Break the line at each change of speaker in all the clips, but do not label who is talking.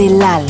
Del alma.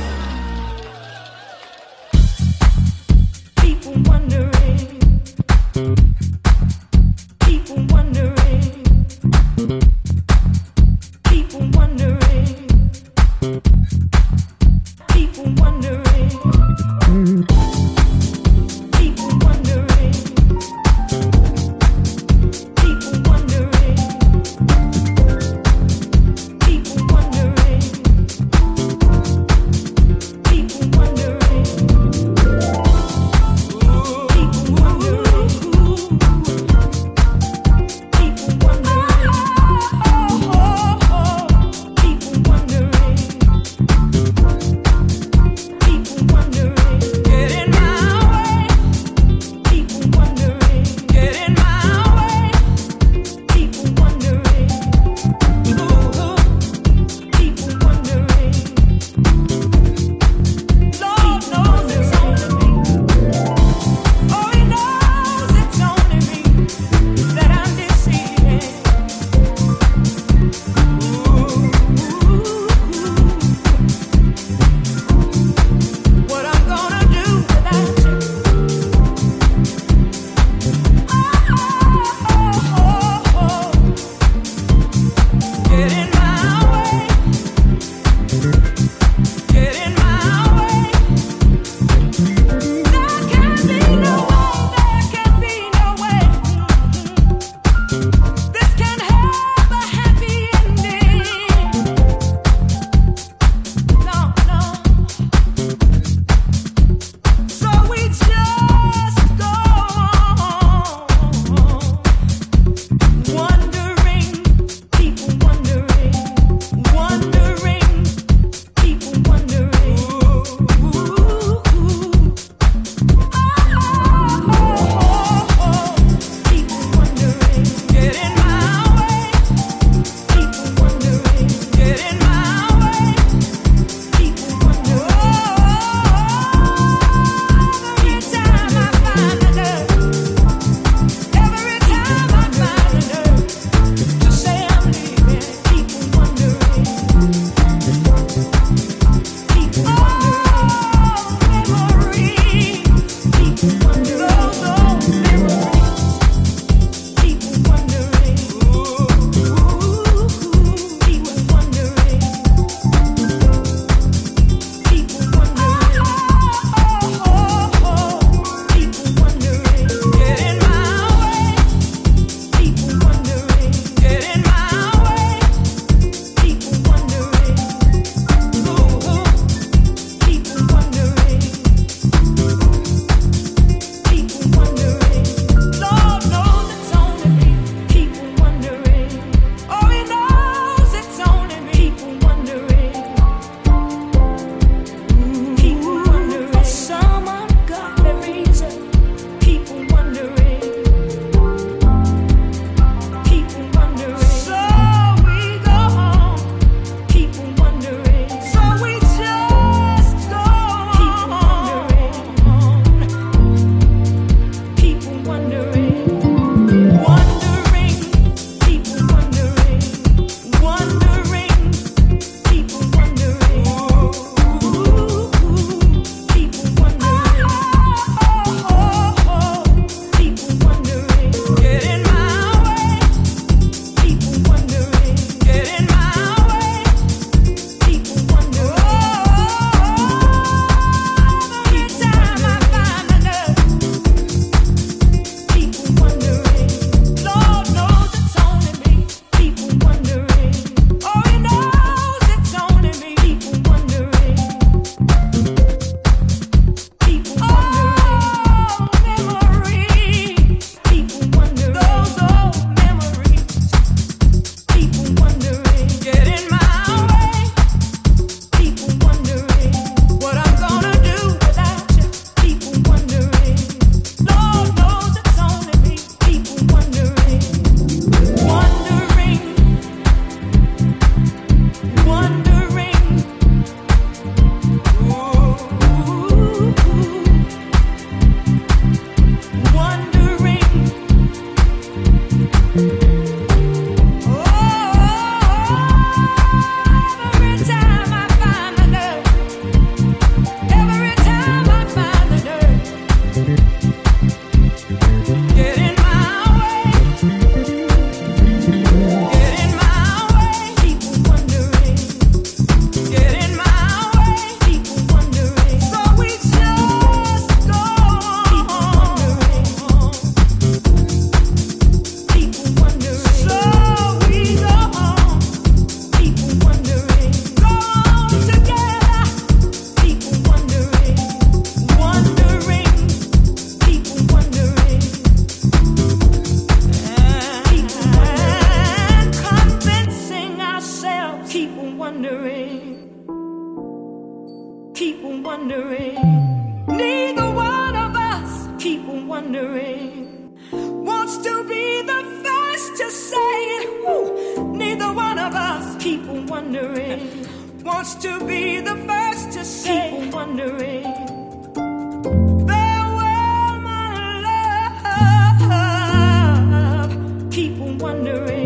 Wondering.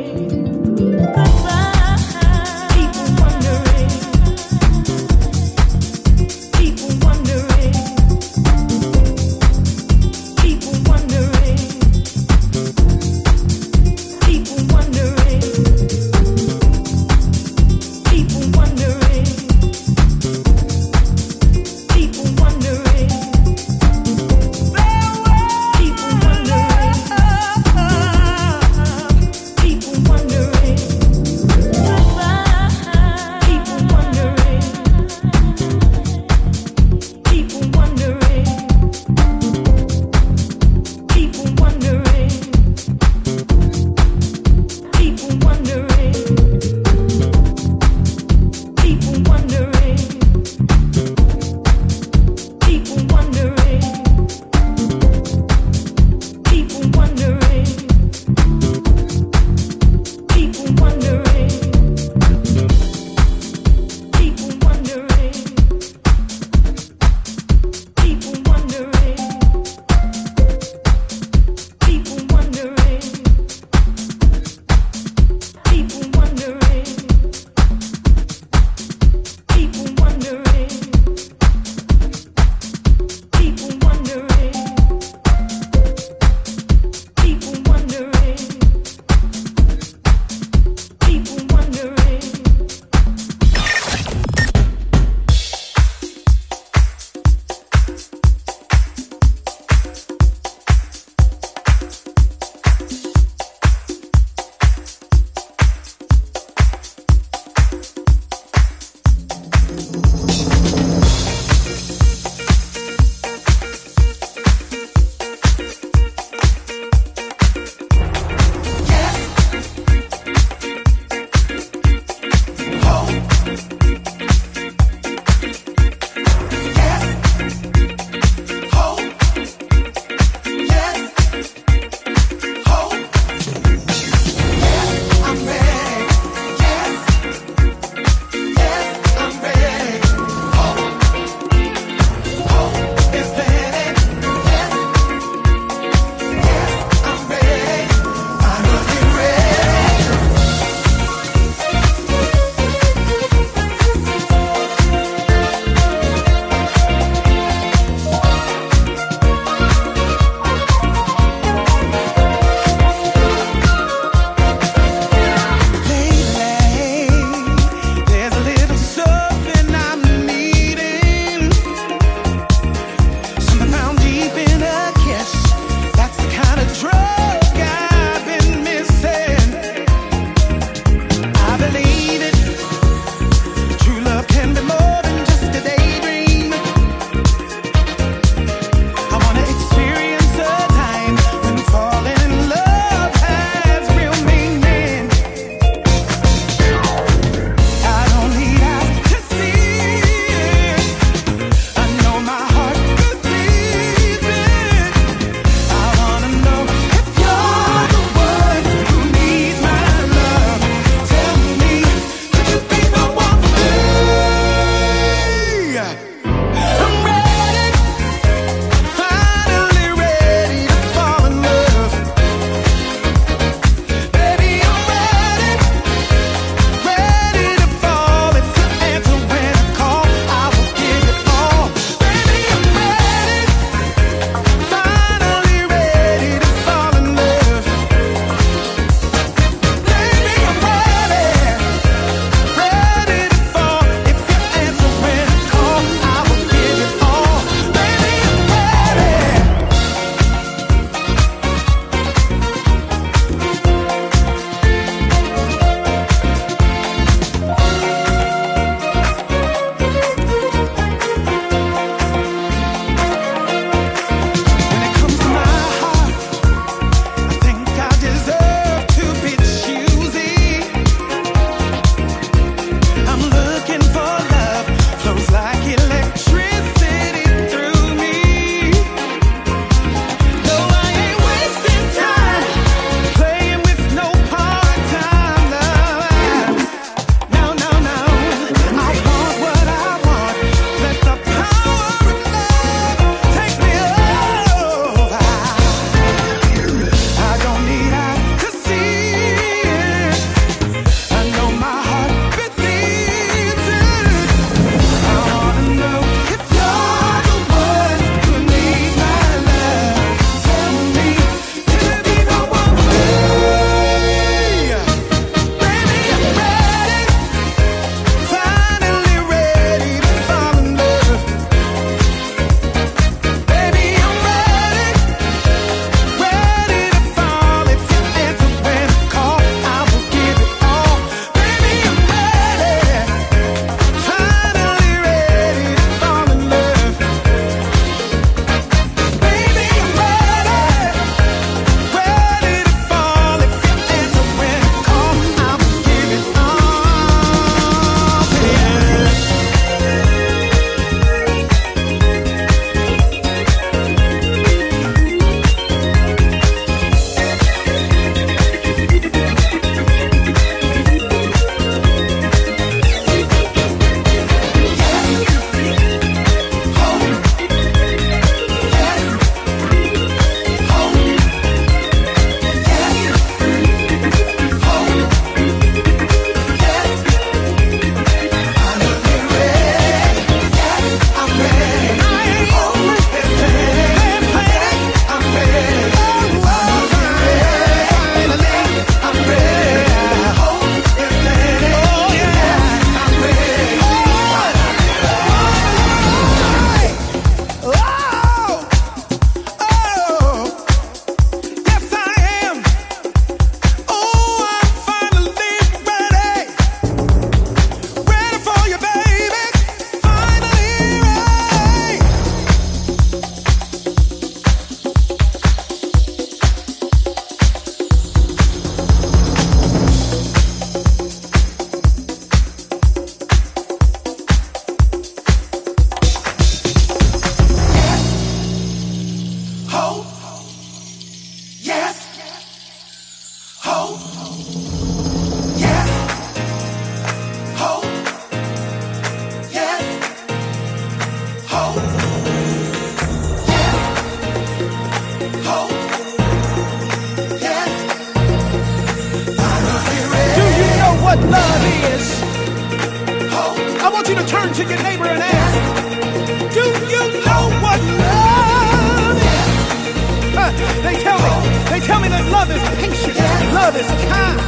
is patient. Yes. Love is kind.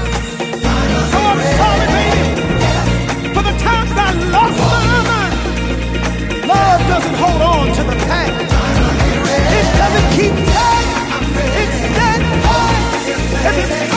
So I'm sorry, baby, for the times I lost my mind. Love doesn't hold on to the past. It doesn't keep time. It's standing. If it's